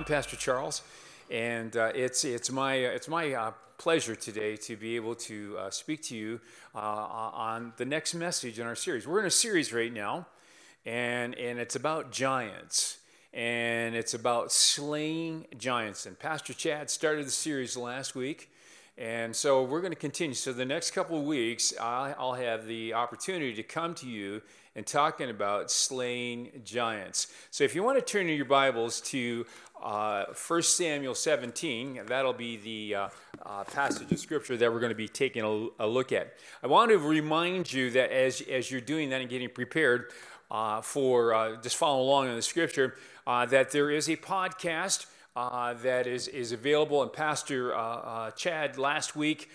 I'm Pastor Charles, and uh, it's it's my it's my uh, pleasure today to be able to uh, speak to you uh, on the next message in our series. We're in a series right now, and and it's about giants, and it's about slaying giants. And Pastor Chad started the series last week. And so we're going to continue. So the next couple of weeks, I'll have the opportunity to come to you and talking about slaying giants. So if you want to turn in your Bibles to uh, 1 Samuel 17, that'll be the uh, uh, passage of scripture that we're going to be taking a, a, look at. I want to remind you that as, as you're doing that and getting prepared uh, for uh, just following along in the scripture, uh, that there is a podcast. Uh, that is, is available. And Pastor Chad last week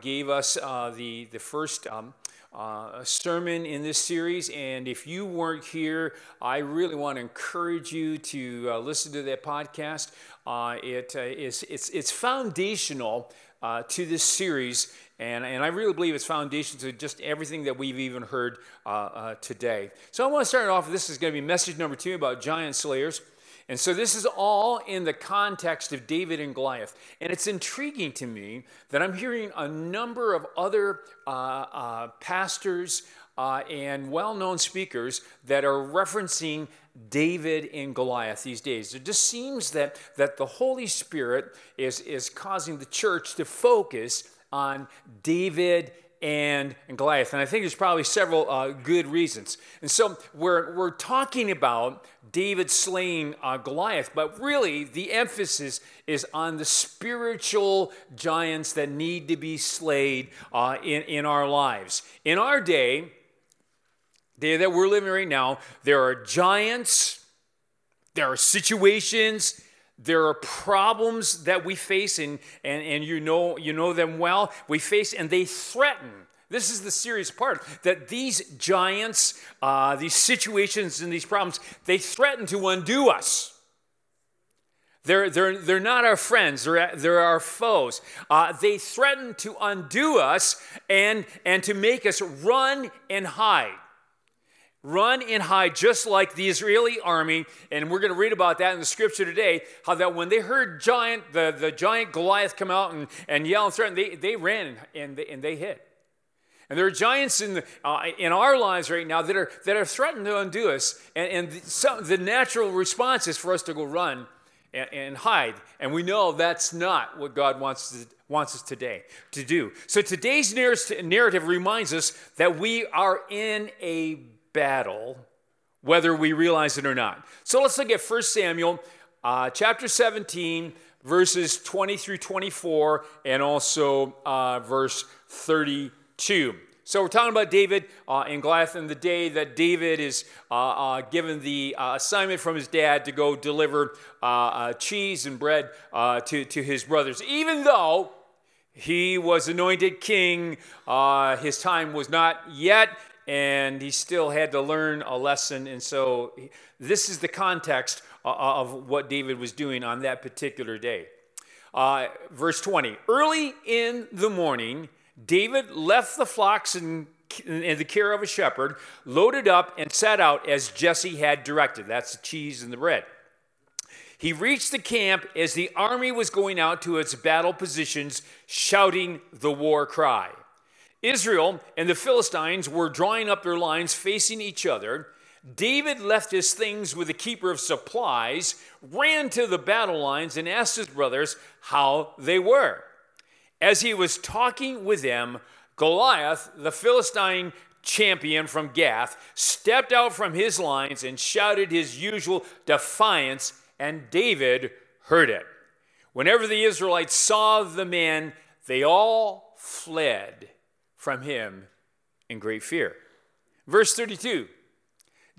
gave us the, the first um, uh, sermon in this series. And if you weren't here, I really want to encourage you to uh, listen to that podcast. Uh, it uh, is it's, it's foundational uh, to this series. And, and I really believe it's foundational to just everything that we've even heard uh, today. So I want to start off. This is going to be message number two about giant slayers. And so this is all in the context of David and Goliath. And it's intriguing to me that I'm hearing a number of other uh, uh, pastors uh, and well known speakers that are referencing David and Goliath these days. It just seems that, that the Holy Spirit is, is causing the church to focus on David and, and Goliath. And I think there's probably several uh, good reasons. And so we're, we're talking about David slaying uh, Goliath, but really the emphasis is on the spiritual giants that need to be slayed uh, in, in our lives. In our day, day that we're living right now, there are giants, there are situations, there are problems that we face, and, and, and you, know, you know them well. We face, and they threaten. This is the serious part that these giants, uh, these situations, and these problems, they threaten to undo us. They're, they're, they're not our friends, they're, they're our foes. Uh, they threaten to undo us and, and to make us run and hide run and hide just like the Israeli army. And we're going to read about that in the scripture today. How that when they heard giant, the, the giant Goliath come out and, and yell and threaten, they, they ran and they, and they hid. And there are giants in, the, uh, in our lives right now that are, that are threatening to undo us. And, and the, the natural response is for us to go run and, and, hide. And we know that's not what God wants, to, wants us today to do. So today's narrative reminds us that we are in a battle, whether we realize it or not. So let's look at 1 Samuel uh, chapter 17, verses 20 through 24, and also uh, verse 32. So we're talking about David uh, in Goliath and the day that David is uh, uh, given the uh, assignment from his dad to go deliver uh, uh, cheese and bread to, to his brothers. Even though he was anointed king, his time was not yet and he still had to learn a lesson. And so, this is the context uh, uh, of what David was doing on that particular day. Uh, verse 20 Early in the morning, David left the flocks in, in the care of a shepherd, loaded up, and set out as Jesse had directed. That's the cheese and the bread. He reached the camp as the army was going out to its battle positions, shouting the war cry. Israel and the Philistines were drawing up their lines facing each other. David left his things with the keeper of supplies, ran to the battle lines, and asked his brothers how they were. As he was talking with them, Goliath, the Philistine champion from Gath, stepped out from his lines and shouted his usual defiance, and David heard it. Whenever the Israelites saw the man, they all fled from him in great fear. Verse 32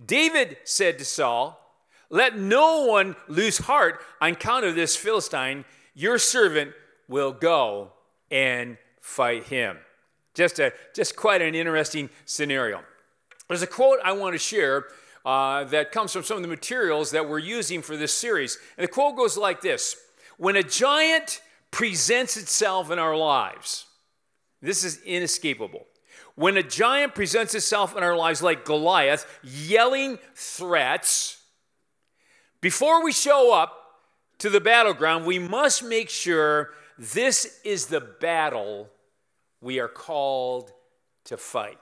David said to Saul, Let no one lose heart on account of this Philistine. Your servant will go and fight him. Just, a, just quite an interesting scenario. There's a quote I want to share uh, that comes from some of the materials that we're using for this series. And the quote goes like this When a giant presents itself in our lives, this is inescapable. When a giant presents itself in our lives like Goliath, yelling threats, before we show up to the battleground, we must make sure this is the battle we are called to fight.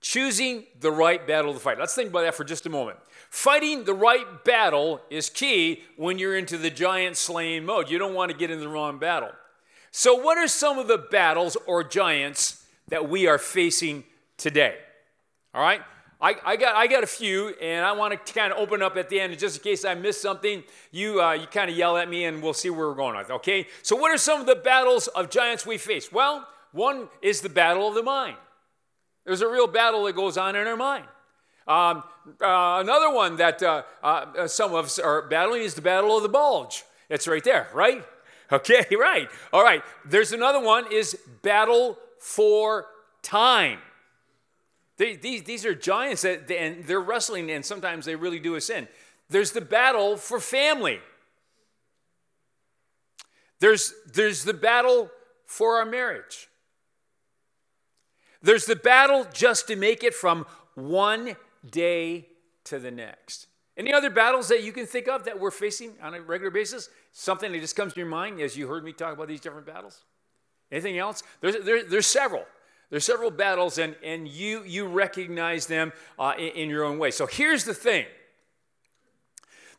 Choosing the right battle to fight. Let's think about that for just a moment. Fighting the right battle is key when you're into the giant slaying mode. You don't want to get in the wrong battle. So, what are some of the battles or giants that we are facing today? All right? I, I, got, I got a few, and I want to kind of open up at the end, just in case I miss something. You, uh, you kind of yell at me, and we'll see where we're going with. Okay. So, what are some of the battles of giants we face? Well, one is the battle of the mind. There's a real battle that goes on in our mind. Um, uh, another one that uh, uh, some of us are battling is the battle of the bulge. It's right there, right? Okay, right. All right. There's another one is battle for time. These, these are giants that, and they're wrestling, and sometimes they really do us in. There's the battle for family. There's, there's the battle for our marriage. There's the battle just to make it from one day to the next. Any other battles that you can think of that we're facing on a regular basis? Something that just comes to your mind as you heard me talk about these different battles? Anything else? There's, there, there's several. There's several battles, and, and you, you recognize them uh, in, in your own way. So here's the thing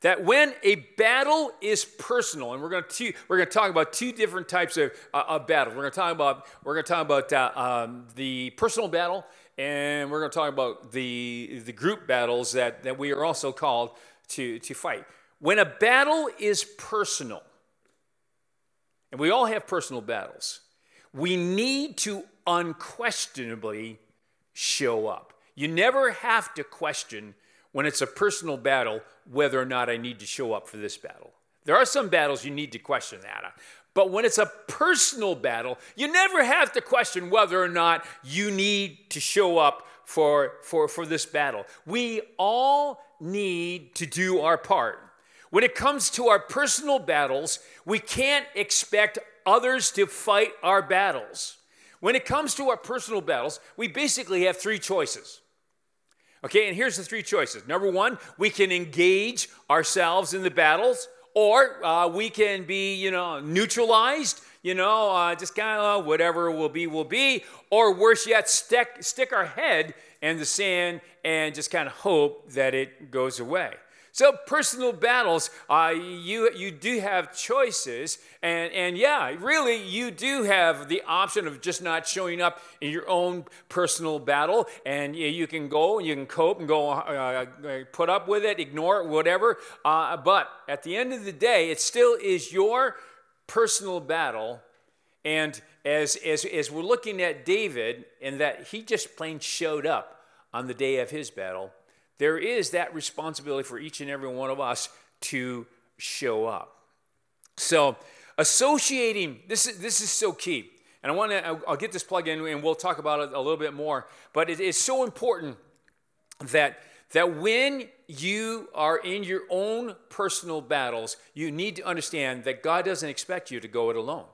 that when a battle is personal, and we're going to we're going to talk about two different types of, uh, of battles. We're going to talk about we're going to talk about uh, um, the personal battle, and we're going to talk about the the group battles that that we are also called to to fight. When a battle is personal, and we all have personal battles, we need to unquestionably show up. You never have to question when it's a personal battle whether or not I need to show up for this battle. There are some battles you need to question that. But when it's a personal battle, you never have to question whether or not you need to show up for, for, for this battle. We all need to do our part. When it comes to our personal battles, we can't expect others to fight our battles. When it comes to our personal battles, we basically have three choices. Okay, and here's the three choices. Number one, we can engage ourselves in the battles, or uh, we can be, you know, neutralized, you know, uh, just kind of uh, whatever will be, will be, or worse yet, stick, stick our head in the sand and just kind of hope that it goes away. So personal battles, uh, you you do have choices, and and yeah, really you do have the option of just not showing up in your own personal battle, and you, can go, and you can cope, and go uh, uh, put up with it, ignore it, whatever. Uh, but at the end of the day, it still is your personal battle, and as as as we're looking at David, and that he just plain showed up on the day of his battle there is that responsibility for each and every one of us to show up. So, associating, this is, this is so key. And I want to, I'll get this plug in and we'll talk about it a little bit more. But it is so important that, that when you are in your own personal battles, you need to understand that God doesn't expect you to go it alone.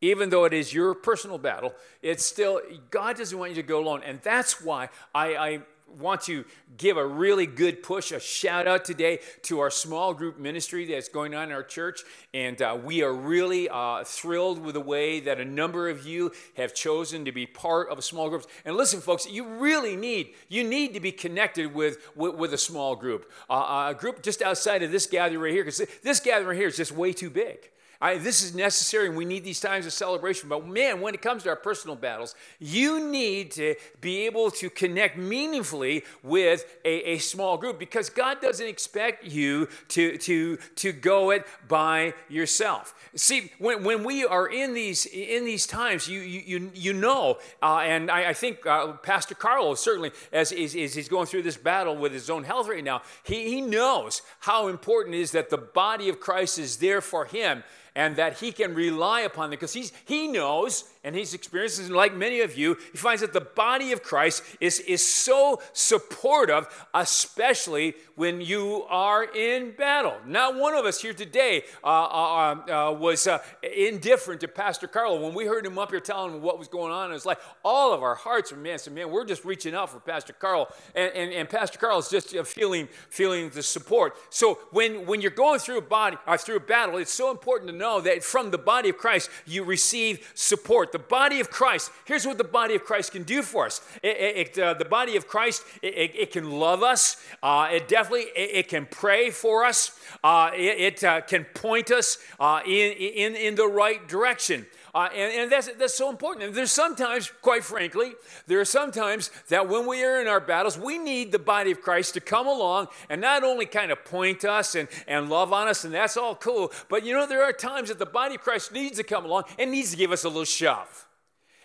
Even though it is your personal battle, it's still, God doesn't want you to go alone. And that's why I, I want to give a really good push, a shout out today to our small group ministry that's going on in our church. And uh, we are really uh, thrilled with the way that a number of you have chosen to be part of a small group. And listen, folks, you really need, you need to be connected with, with, with a small group. Uh, a group just outside of this gathering right here, because this gathering right here is just way too big. I, this is necessary and we need these times of celebration. But man, when it comes to our personal battles, you need to be able to connect meaningfully with a, a small group because God doesn't expect you to, to, to go it by yourself. See, when, when we are in these, in these times, you, you, you know, uh, and I, I think uh, Pastor Carlo certainly, as, as he's going through this battle with his own health right now, he, he knows how important it is that the body of Christ is there for him and that he can rely upon them because he knows and he's experienced this, like many of you, he finds that the body of Christ is, is so supportive, especially when you are in battle. Not one of us here today uh, uh, uh, was uh, indifferent to Pastor Carlo. When we heard him up here telling him what was going on, it was like all of our hearts were, man, said, man, we're just reaching out for Pastor Carlo. And, and, and Pastor Carl is just uh, feeling, feeling the support. So when, when you're going through a, body, uh, through a battle, it's so important to know that from the body of Christ, you receive support the body of Christ, here's what the body of Christ can do for us. It, it, uh, the body of Christ, it, it can love us. Uh, it definitely, it, can pray for us. Uh, it uh, can point us uh, in, in, in the right direction. Uh, and, and that's, that's so important. And there's sometimes, quite frankly, there are sometimes that when we are in our battles, we need the body of Christ to come along and not only kind of point us and, and love on us, and that's all cool, but you know, there are times that the body of Christ needs to come along and needs to give us a little shove.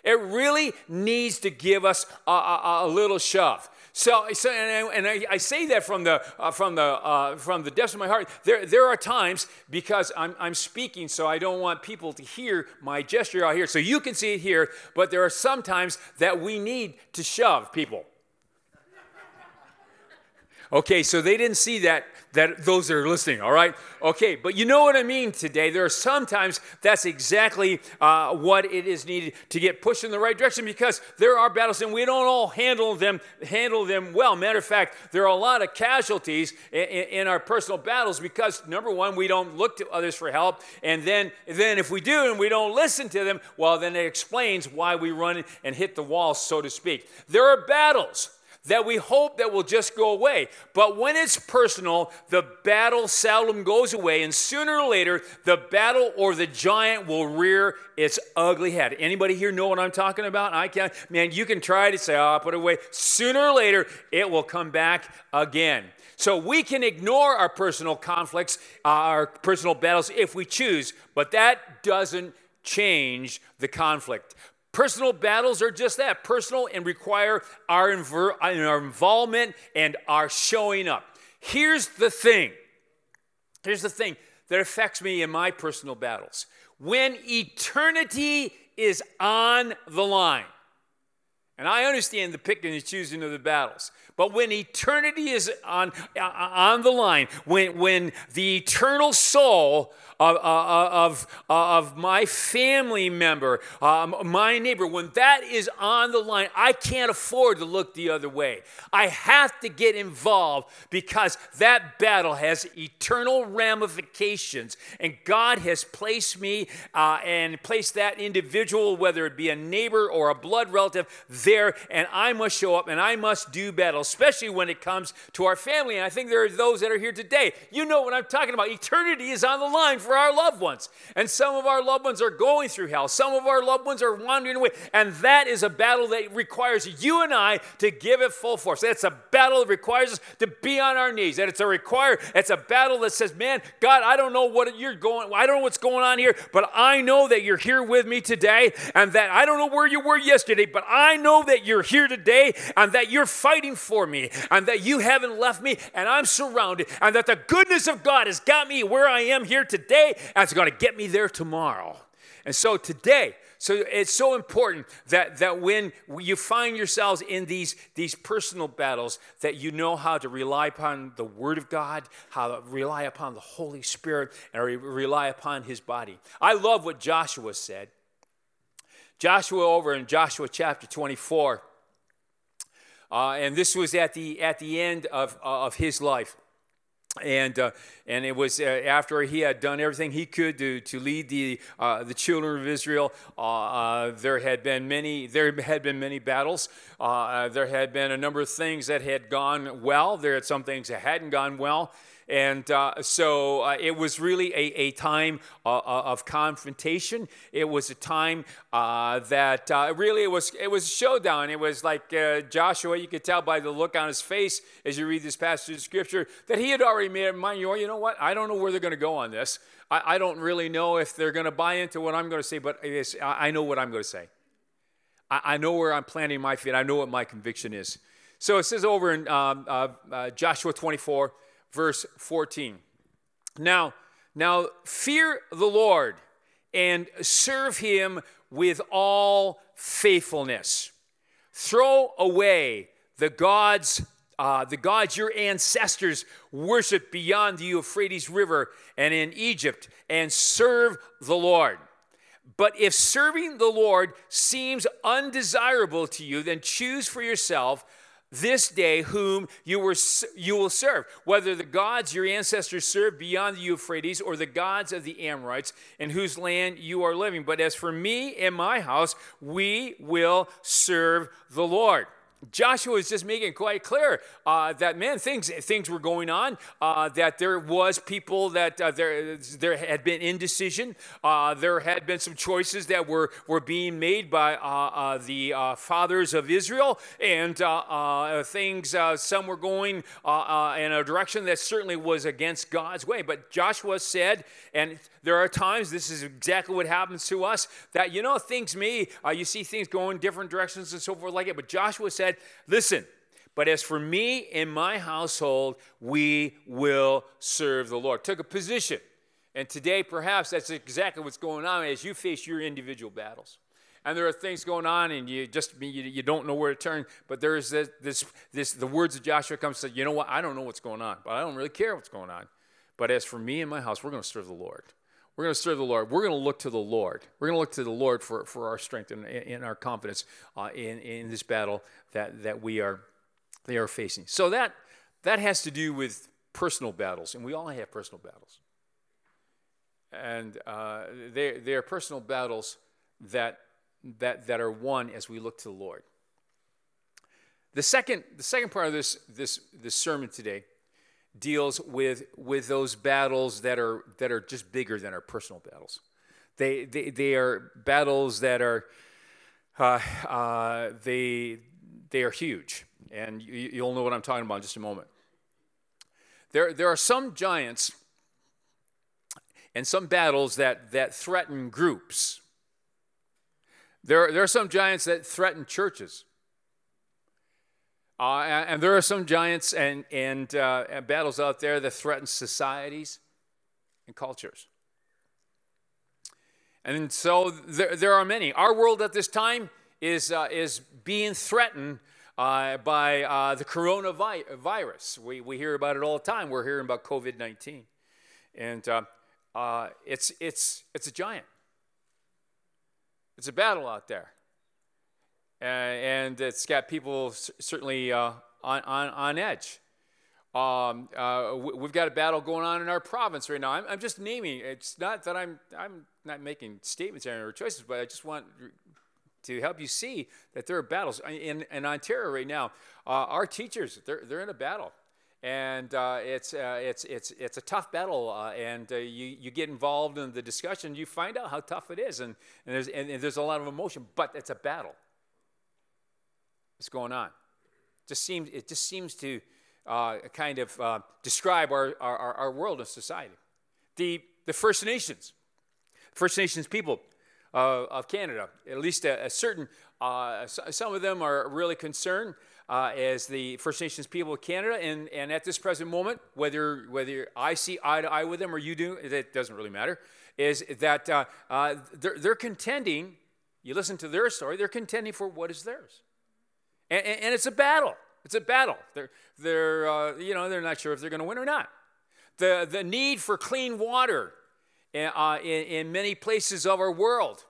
It really needs to give us a, a, a little shove. So, so and, I, and I, say that from the, uh, from, the, uh, from the depths of my heart. There, there are times, because I'm, I'm speaking, so I don't want people to hear my gesture out here, so you can see it here, but there are some times that we need to shove people. Okay, so they didn't see that that those that are listening, all right? Okay, but you know what I mean today. There are sometimes that's exactly uh, what it is needed to get pushed in the right direction because there are battles and we don't all handle them handle them well. Matter of fact, there are a lot of casualties in, in our personal battles because number one, we don't look to others for help, and then then if we do and we don't listen to them, well, then it explains why we run and hit the wall, so to speak. There are battles that we hope that will just go away. But when it's personal, the battle seldom goes away, and sooner or later, the battle or the giant will rear its ugly head. Anybody here know what I'm talking about? I can. Not man, you can try to say, "Oh, put it away." Sooner or later, it will come back again. So we can ignore our personal conflicts, uh, our personal battles if we choose, but that doesn't change the conflict. Personal battles are just that personal and require our, inver- our involvement and our showing up. Here's the thing here's the thing that affects me in my personal battles. When eternity is on the line, and I understand the picking and choosing of the battles. But when eternity is on, uh, on the line, when, when the eternal soul of, uh, uh, of, of my family member, um, my neighbor, when that is on the line, I can't afford to look the other way. I have to get involved because that battle has eternal ramifications. And God has placed me uh, and placed that individual, whether it be a neighbor or a blood relative, there, and I must show up and I must do battle, especially when it comes to our family. And I think there are those that are here today. You know what I'm talking about. Eternity is on the line for our loved ones. And some of our loved ones are going through hell. Some of our loved ones are wandering away. And that is a battle that requires you and I to give it full force. That's a battle that requires us to be on our knees. That it's a require, it's a battle that says, man, God, I don't know what you're going, I don't know what's going on here, but I know that you're here with me today, and that I don't know where you were yesterday, but I know that you're here today, and that you're fighting for me, and that you haven't left me, and I'm surrounded, and that the goodness of God has got me where I am here today, and it's going to get me there tomorrow. And so today, so it's so important that, that when you find yourselves in these, these personal battles, that you know how to rely upon the Word of God, how to rely upon the Holy Spirit, and rely upon His body. I love what Joshua said. Joshua over in Joshua chapter 24, uh, and this was at the, at the end of, of his life. and uh, and it was uh, after he had done everything he could to to lead the uh, the children of Israel. Uh, uh, there had been many there had been many battles. Uh, there had been a number of things that had gone well. There had some things that hadn't gone well. And uh, so uh, it was really a, a time uh, uh of confrontation. It was a time uh, that uh, really it was it was a showdown. It was like Joshua. You could tell by the look on his face as you read this passage of scripture that he had already made up mind. You know, you know what? I don't know where they're going to go on this. I, I, don't really know if they're going to buy into what I'm going to say, but I know what I'm going to say. I, I, know where I'm planting my feet. I know what my conviction is. So it says over in um, Joshua 24 verse 14. Now, now fear the Lord and serve him with all faithfulness. Throw away the gods uh, the gods your ancestors worshiped beyond the Euphrates River and in Egypt, and serve the Lord. But if serving the Lord seems undesirable to you, then choose for yourself this day whom you, were, you will serve, whether the gods your ancestors served beyond the Euphrates or the gods of the Amorites in whose land you are living. But as for me and my house, we will serve the Lord. Joshua is just making it quite clear uh, that man things things were going on uh, that there was people that uh, there there had been indecision uh, there had been some choices that were were being made by uh, uh, the fathers of Israel. And things some were going in a direction that certainly was against God's way. But Joshua said and there are times this is exactly what happens to us that you know things may you see things going different directions and so forth like it. But Joshua said said, Listen, but as for me and my household, we will serve the Lord. Took a position. And today, perhaps that's exactly what's going on as you face your individual battles. And there are things going on, and you just you, you don't know where to turn. But there is this, this, this the words of Joshua come say, you know what? I don't know what's going on, but I don't really care what's going on. But as for me and my house, we're going to serve the Lord. We're going to serve the Lord. We're going to look to the Lord. We're going to look to the Lord for, for our strength and, and our confidence uh, in, in this battle that, that we are, they are facing. So that, that has to do with personal battles, and we all have personal battles. And uh, they, they are personal battles that, that, that are won as we look to the Lord. The second, the second part of this, this, this sermon today deals with, with those battles that are, that are just bigger than our personal battles. They, they, they are battles that are, uh, uh, they, they are huge. And you, you'll know what I'm talking about in just a moment. There, there are some giants and some battles that, that threaten groups. There, there are some giants that threaten churches. Uh, and, and, there are some giants and, and, uh, and battles out there that threaten societies and cultures. And so there, there are many. Our world at this time is, uh, is being threatened uh, by uh, the coronavirus. We, we hear about it all the time. We're hearing about COVID 19. And it's, it's, it's a giant, it's a battle out there. Uh, and it's got people certainly uh, on, on, on edge. Um, uh, we've got a battle going on in our province right now. I'm, I'm, just naming. It's not that I'm I'm not making statements or choices, but I just want to help you see that there are battles in, in Ontario right now. Uh, our teachers they're they're in a battle, and uh, it's uh, it's it's it's a tough battle. and you you get involved in the discussion, you find out how tough it is, and and there's and, and there's a lot of emotion, but it's a battle what's going on. It just seems, it just seems to uh, kind of uh, describe our, our, our world and society. The, the First Nations, First Nations people uh, of Canada, at least a, a certain, uh, some of them are really concerned uh, as the First Nations people of Canada. And, and at this present moment, whether, whether I see eye to eye with them or you do, that doesn't really matter, is that uh, uh, they're, they're contending, you listen to their story, they're contending for what is theirs. And, and it's a battle. It's a battle. They're, they're, uh, you know, they're not sure if they're going to win or not. The, the need for clean water uh, in, in many places of our world,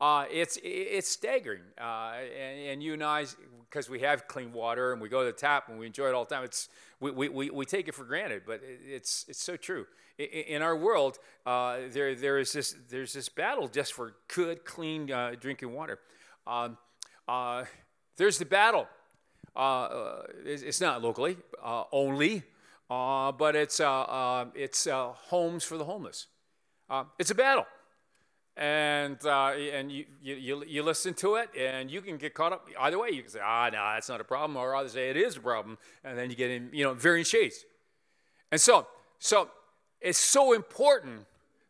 uh, it's, it's staggering. Uh, and, and, you and I because we have clean water and we go to the tap and we enjoy it all the time. It's, we, we, we, take it for granted, but it's, it's so true. In, in our world, uh, there, there is this, there's this battle just for good, clean uh, drinking water. Um, there's the battle. Uh, it's not locally uh, only, uh, but it's, it's homes for the homeless. it's a battle and uh, and you, you you listen to it, and you can get caught up either way. You can say, ah, no, that's not a problem, or either say it is a problem, and then you get in, you know, varying shades. And so, so it's so important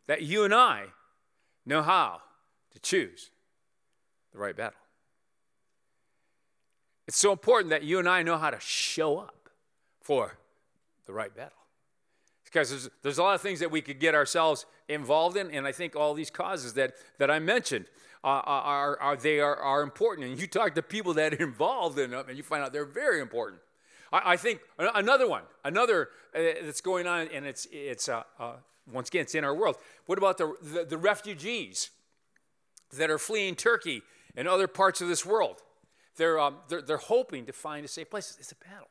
that you and I know how to choose the right battle. It's so important that you and I know how to show up for the right battle. Because there's, there's a lot of things that we could get ourselves involved in, and I think all these causes that, that I mentioned uh, are, are, they are, are important. And you talk to people that are involved in them, and you find out they're very important. I, I think another one, another uh, that's going on, and it's, it's uh, uh, once again, it's in our world. What about the, the, the refugees that are fleeing Turkey and other parts of this world? They're, um, they're, they're hoping to find a safe place. It's a battle.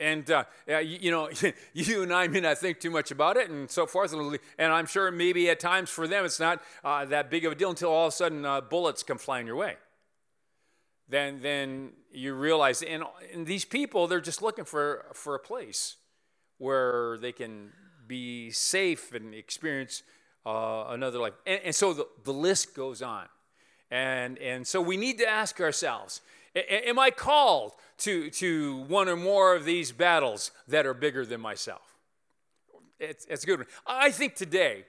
And, uh, you, you, know, you and I may not think too much about it and so forth. And I'm sure maybe at times for them it's not uh, that big of a deal until all of a sudden uh, bullets come flying your way. Then, then you realize, and, and these people, they're just looking for, for a place where they can be safe and experience uh, another life. And, and so the, the list goes on. And, and so we need to ask ourselves Am I called to, to one or more of these battles that are bigger than myself? It's, it's a good one. I think today,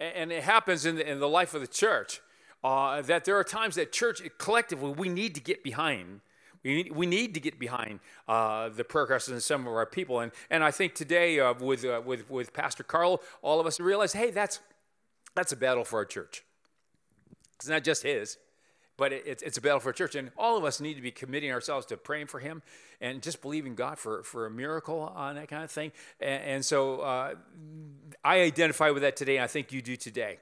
and it happens in the, in the life of the church, uh, that there are times that church collectively we need to get behind. We need, we need to get behind uh, the progress in some of our people. And, and I think today, uh, with, uh, with, with Pastor Carl, all of us realize hey, that's, that's a battle for our church. It's not just his, but it's, it's a battle for a church. And all of us need to be committing ourselves to praying for him and just believing God for, for a miracle on that kind of thing. And, and so uh, I identify with that today, and I think you do today.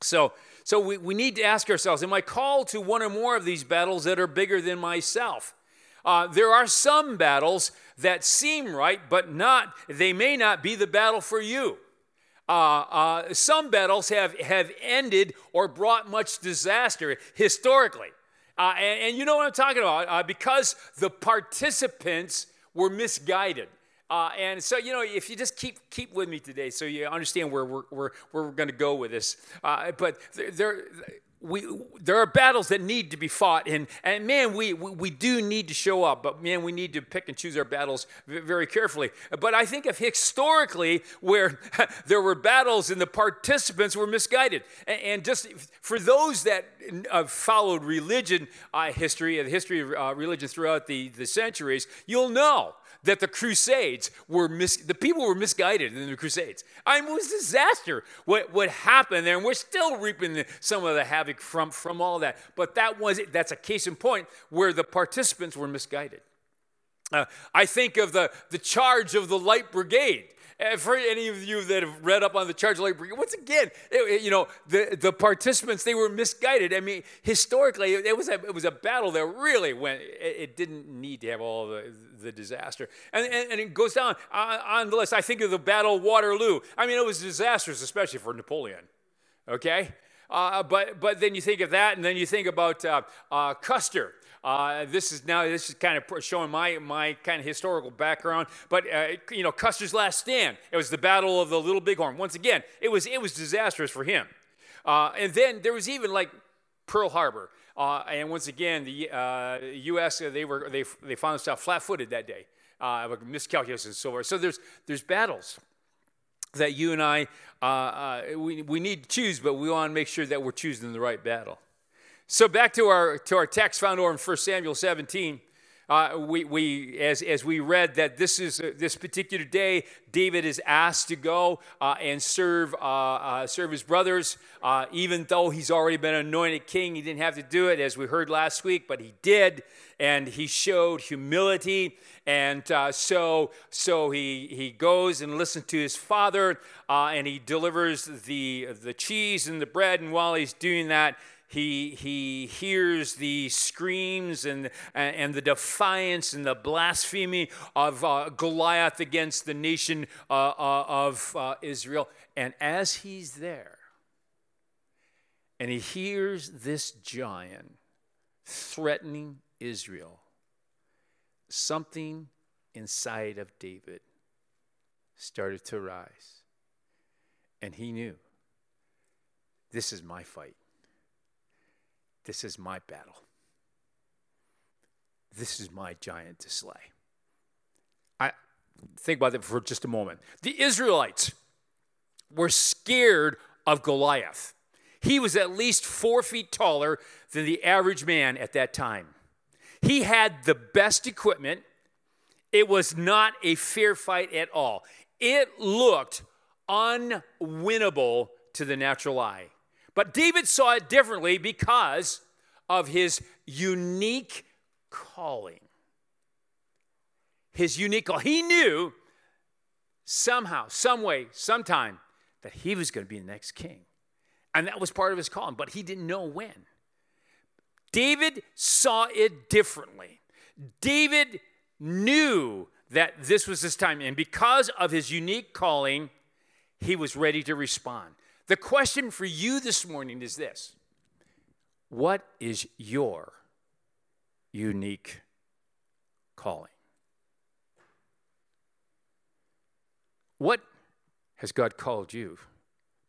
So, so we, we need to ask ourselves Am I called to one or more of these battles that are bigger than myself? Uh, there are some battles that seem right, but not, they may not be the battle for you. Uh, uh, some battles have, have ended or brought much disaster historically. Uh, and, and, you know what I'm talking about uh, because the participants were misguided. Uh, and so, you know, if you just keep keep with me today, so you understand where we're, where, where we're going to go with this. Uh, but there, we, there are battles that need to be fought, and, and man, we, we, we, do need to show up, but man, we need to pick and choose our battles very carefully. But I think of historically where there were battles and the participants were misguided. And, and just for those that uh, followed religion uh, history, the history of uh, religion throughout the, the centuries, you'll know that the Crusades were mis- the people were misguided in the Crusades. I mean, it was a disaster what, what happened there, and we're still reaping the, some of the havoc from, from all that. But that was that's a case in point where the participants were misguided. Uh, I think of the, the charge of the Light Brigade. For any of you that have read up on the charge of Light Brigade, once again, it, you know, the, the participants, they were misguided. I mean, historically, it was a, it was a battle that really went, it, it didn't need to have all the, the disaster. And, and, and it goes down on, on, the list. I think of the Battle of Waterloo. I mean, it was disastrous, especially for Napoleon. Okay? Uh, but, but then you think of that, and then you think about uh, uh, Custer. Uh, this is now this is kind of showing my my kind of historical background. But uh, you know, Custer's last stand. It was the Battle of the Little Bighorn. Once again, it was it was disastrous for him. Uh, and then there was even like Pearl Harbor. Uh, and once again, the uh, U.S. Uh, they were they, they found themselves flat-footed that day, uh, miscalculations and so forth. So there's there's battles that you and I uh, uh, we, we need to choose, but we want to make sure that we're choosing the right battle. So back to our to our text found over in 1 Samuel 17. Uh, we, we, as, as we read that this is uh, this particular day, David is asked to go uh, and serve uh, uh, serve his brothers, uh, even though he's already been anointed king. He didn't have to do it, as we heard last week, but he did, and he showed humility. And so, so he he goes and listens to his father, and he delivers the the cheese and the bread. And while he's doing that, he, he hears the screams and, and the defiance and the blasphemy of uh, Goliath against the nation uh, uh, of uh, Israel. And as he's there, and he hears this giant threatening Israel, something inside of David started to rise. And he knew this is my fight. This is my battle. This is my giant to slay. I think about that for just a moment. The Israelites were scared of Goliath. He was at least four feet taller than the average man at that time. He had the best equipment. It was not a fair fight at all. It looked unwinnable to the natural eye. But David saw it differently because of his unique calling. His unique call. He knew somehow, some way, sometime that he was going to be the next king. And that was part of his calling, but he didn't know when. David saw it differently. David knew that this was his time, and because of his unique calling, he was ready to respond. The question for you this morning is this What is your unique calling? What has God called you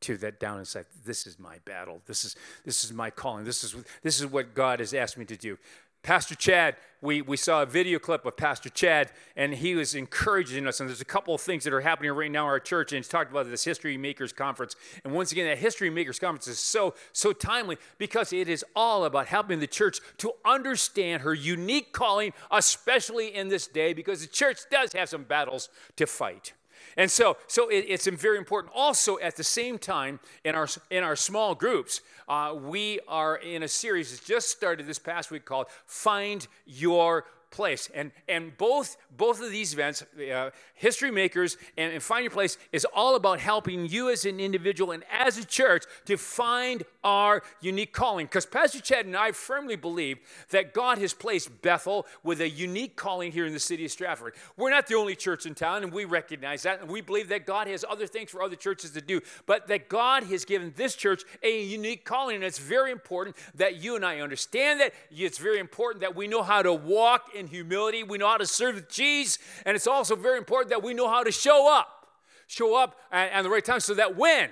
to that down inside? This is my battle. This is, this is my calling. This is, this is what God has asked me to do. Pastor Chad, we, we saw a video clip of Pastor Chad, and he was encouraging us. And there's a couple of things that are happening right now in our church, and he's talked about this History Makers Conference. And once again, that History Makers Conference is so, so timely because it is all about helping the church to understand her unique calling, especially in this day, because the church does have some battles to fight. And so, so it, it's very important. Also, at the same time, in our in our small groups, uh, we are in a series that just started this past week called "Find Your place. And, and both, both of these events, uh, History Makers and, and Find Your Place, is all about helping you as an individual and as a church to find our unique calling. Because Pastor Chad and I firmly believe that God has placed Bethel with a unique calling here in the city of Stratford. We're not the only church in town, and we recognize that. And we believe that God has other things for other churches to do, but that God has given this church a unique calling. And it's very important that you and I understand that. It's very important that we know how to walk in humility. We know how to serve cheese. And it's also very important that we know how to show up. Show up at, at the right time so that when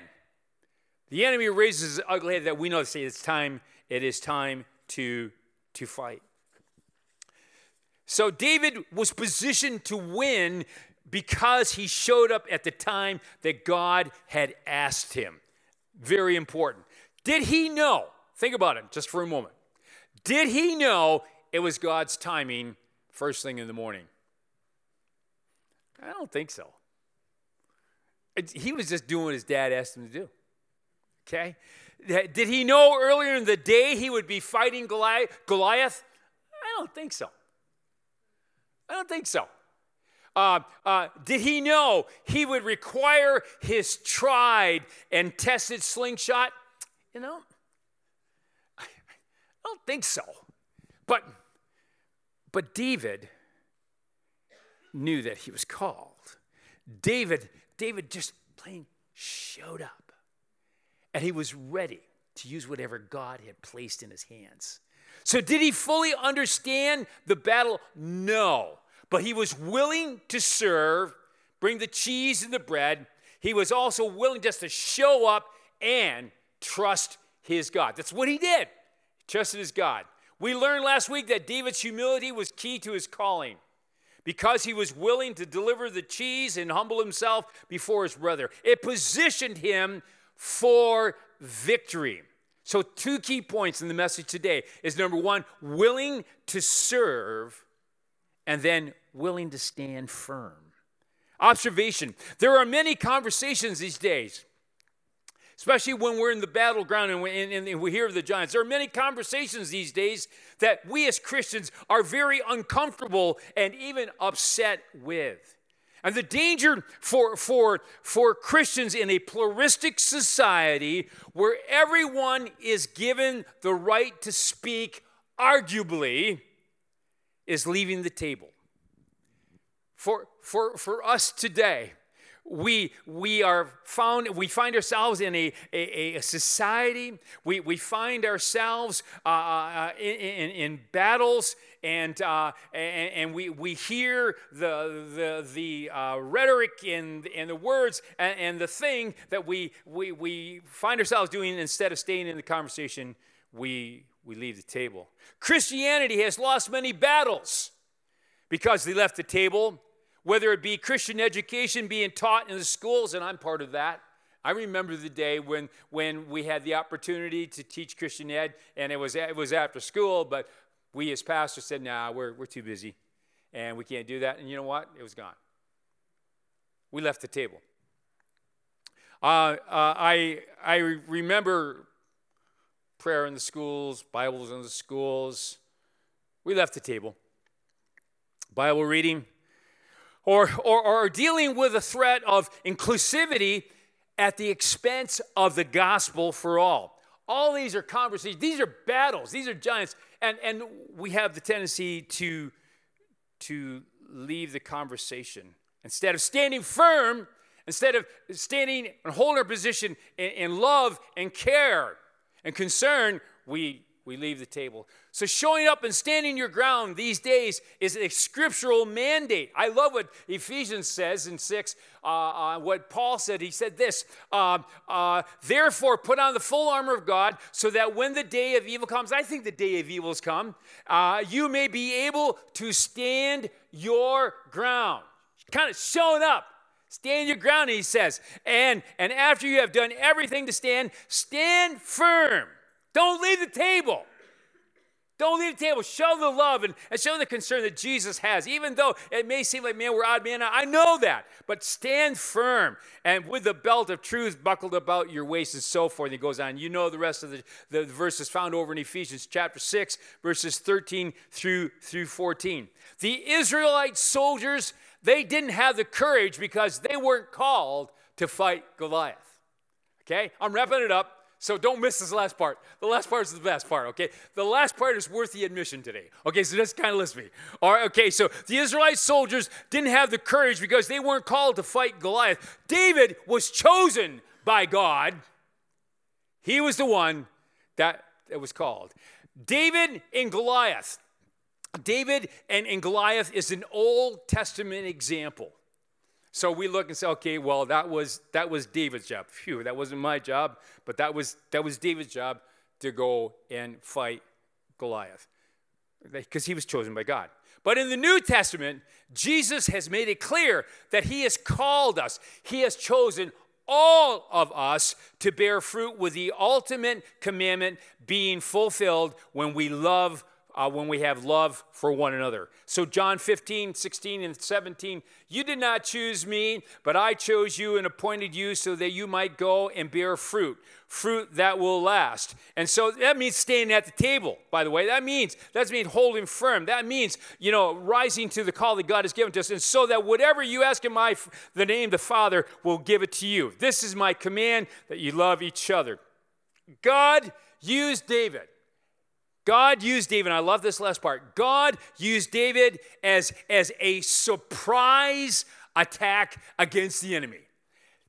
the enemy raises his ugly head, that we know to say it's time, it is time to, to fight. So David was positioned to win because he showed up at the time that God had asked him. Very important. Did he know? Think about it just for a moment. Did he know it was God's timing first thing in the morning? I don't think so. He was just doing what his dad asked him to do. Okay? Did he know earlier in the day he would be fighting Goliath? I don't think so. I don't think so. Uh, uh, did he know he would require his tried and tested slingshot? You know, I don't think so. But but David knew that he was called. David, David just plain showed up. And he was ready to use whatever God had placed in his hands. So, did he fully understand the battle? No. But he was willing to serve, bring the cheese and the bread. He was also willing just to show up and trust his God. That's what he did. He trusted his God. We learned last week that David's humility was key to his calling because he was willing to deliver the cheese and humble himself before his brother. It positioned him for victory. So, two key points in the message today is number one, willing to serve, and then willing to stand firm. Observation there are many conversations these days especially when we're in the battleground and we, and, and we hear of the giants. There are many conversations these days that we as Christians are very uncomfortable and even upset with. And the danger for, for, for Christians in a pluralistic society where everyone is given the right to speak, arguably, is leaving the table. For, for, for us today, we, we are found we find ourselves in a, a, a society. We, we find ourselves uh, uh in, in, in, battles and, uh, and, and, we, we hear the, the, the uh, rhetoric and, and the words and, and the thing that we, we, we find ourselves doing instead of staying in the conversation we, we leave the table. Christianity has lost many battles because they left the table whether it be Christian education being taught in the schools, and I'm part of that. I remember the day when, when we had the opportunity to teach Christian ed, and it was, it was after school, but we as pastors said, nah, we're, we're too busy, and we can't do that. And you know what? It was gone. We left the table. Uh, uh, I, I remember prayer in the schools, Bibles in the schools. We left the table. Bible reading, or, or, or dealing with a threat of inclusivity at the expense of the gospel for all. All these are conversations, these are battles, these are giants, and, and we have the tendency to, to leave the conversation. Instead of standing firm, instead of standing and holding our position in, in love and care and concern, we we leave the table. So, showing up and standing your ground these days is a scriptural mandate. I love what Ephesians says in 6, uh, uh, what Paul said. He said this uh, uh, Therefore, put on the full armor of God, so that when the day of evil comes, I think the day of evil has come, uh, you may be able to stand your ground. Kind of showing up. Stand your ground, he says. And, and after you have done everything to stand, stand firm. Don't leave the table. Don't leave the table. Show the love and, and, show the concern that Jesus has. Even though it may seem like, man, we're odd man. I know that. But stand firm and with the belt of truth buckled about your waist and so forth. And he goes on. You know the rest of the, the verses found over in Ephesians chapter 6, verses 13 through, through 14. The Israelite soldiers, they didn't have the courage because they weren't called to fight Goliath. Okay? I'm wrapping it up. So don't miss this last part. The last part is the best part, okay? The last part is worth the admission today. Okay, so just kind of listen to me. All right, okay, so the Israelite soldiers didn't have the courage because they weren't called to fight Goliath. David was chosen by God. He was the one that, that was called. David and Goliath. David and, and Goliath is an Old Testament example. So we look and say, okay, well, that was that was David's job. Phew, that wasn't my job, but that was that was David's job to go and fight Goliath. Because he was chosen by God. But in the New Testament, Jesus has made it clear that he has called us. He has chosen all of us to bear fruit with the ultimate commandment being fulfilled when we love uh, when we have love for one another. So, John 15, 16, and 17, you did not choose me, but I chose you and appointed you so that you might go and bear fruit, fruit that will last. And so that means staying at the table, by the way. That means, that means holding firm. That means, you know, rising to the call that God has given to us. And so that whatever you ask in my, the name the Father will give it to you. This is my command that you love each other. God used David God used David, I love this last part. God used David as, as a surprise attack against the enemy.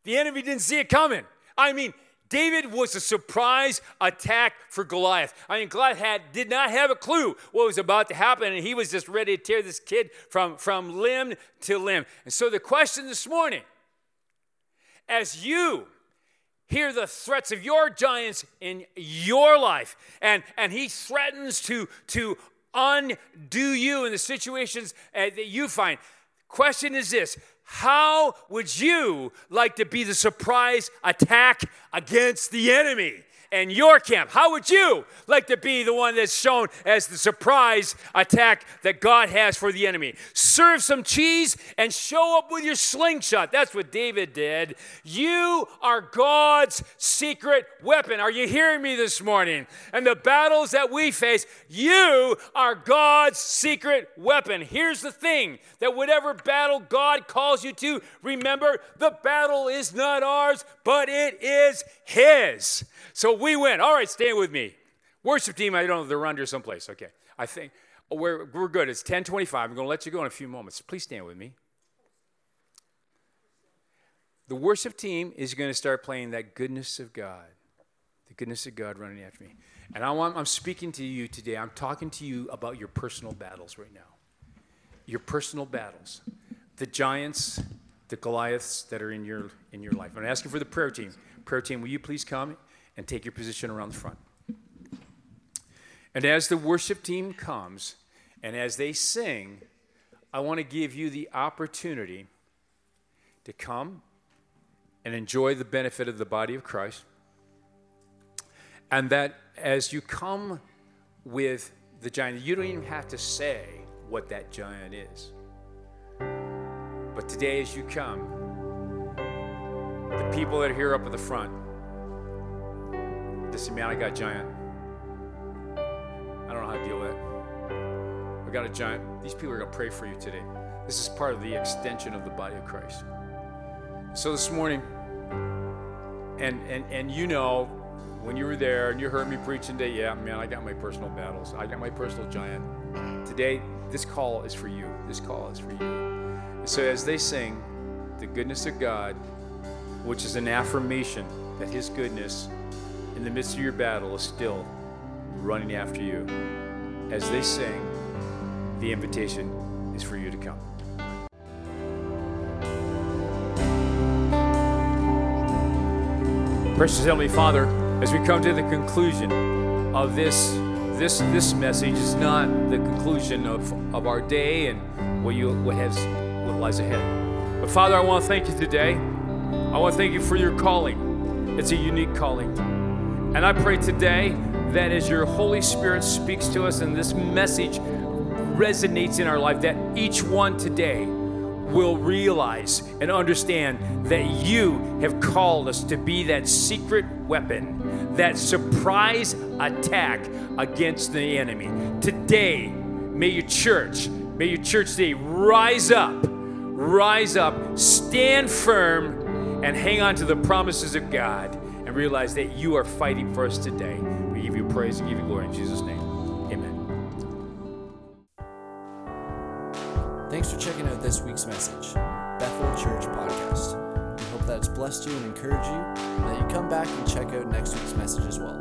The enemy didn't see it coming. I mean, David was a surprise attack for Goliath. I mean, Goliath had, did not have a clue what was about to happen, and he was just ready to tear this kid from, from limb to limb. And so, the question this morning as you hear the threats of your giants in your life. And, and he threatens to, to undo you in the situations uh, that you find. Question is this How would you like to be the surprise attack against the enemy and your camp. How would you like to be the one that's shown as the surprise attack that God has for the enemy? Serve some cheese and show up with your slingshot. That's what David did. You are God's secret weapon. Are you hearing me this morning? And the battles that we face, you are God's secret weapon. Here's the thing that whatever battle God calls you to, remember the battle is not ours, but it is His. So we win. All right, stand with me. Worship team, I don't know, they're under someplace. Okay. I think oh, we're, we're good. It's 1025. I'm going to let you go in a few moments. Please stand with me. The worship team is going to start playing that goodness of God. The goodness of God running after me. And I want, I'm speaking to you today. I'm talking to you about your personal battles right now. Your personal battles. The giants, the Goliaths that are in your, in your life. I'm asking for the prayer team. Prayer team, will you please come? and take your position around the front. And as the worship team comes and as they sing, I want to give you the opportunity to come and enjoy the benefit of the body of Christ. And that as you come with the giant, you don't even have to say what that giant is. But today, as you come, the people that are here up at the front, say, man, I got giant. I don't know how to deal with it. I got a giant. These people are going to pray for you today. This is part of the extension of the body of Christ. So this morning, and and and you know, when you were there and you heard me preaching today, yeah, man, I got my personal battles. I got my personal giant. Today, this call is for you. This call is for you. So as they sing, the goodness of God, which is an affirmation that His goodness in the midst of your battle is still running after you. As they sing, the invitation is for you to come. Precious Heavenly Father, as we come to the conclusion of this, this, this message is not the conclusion of, of our day and what, you, what, has, lies ahead. But Father, I want to thank you today. I want to thank you for your calling. It's a unique calling. And I pray today that as your Holy Spirit speaks to us and this message resonates in our life, that each one today will realize and understand that you have called us to be that secret weapon, that surprise attack against the enemy. Today, may your church, may your church today rise up, rise up, stand firm, and hang on to the promises of God and realize that you are fighting for us today. We give you praise and give you glory in Jesus' name. Amen. Thanks for checking out this week's message, Bethel Church Podcast. We hope that it's blessed you and encouraged you, and that you come back and check out next week's message as well.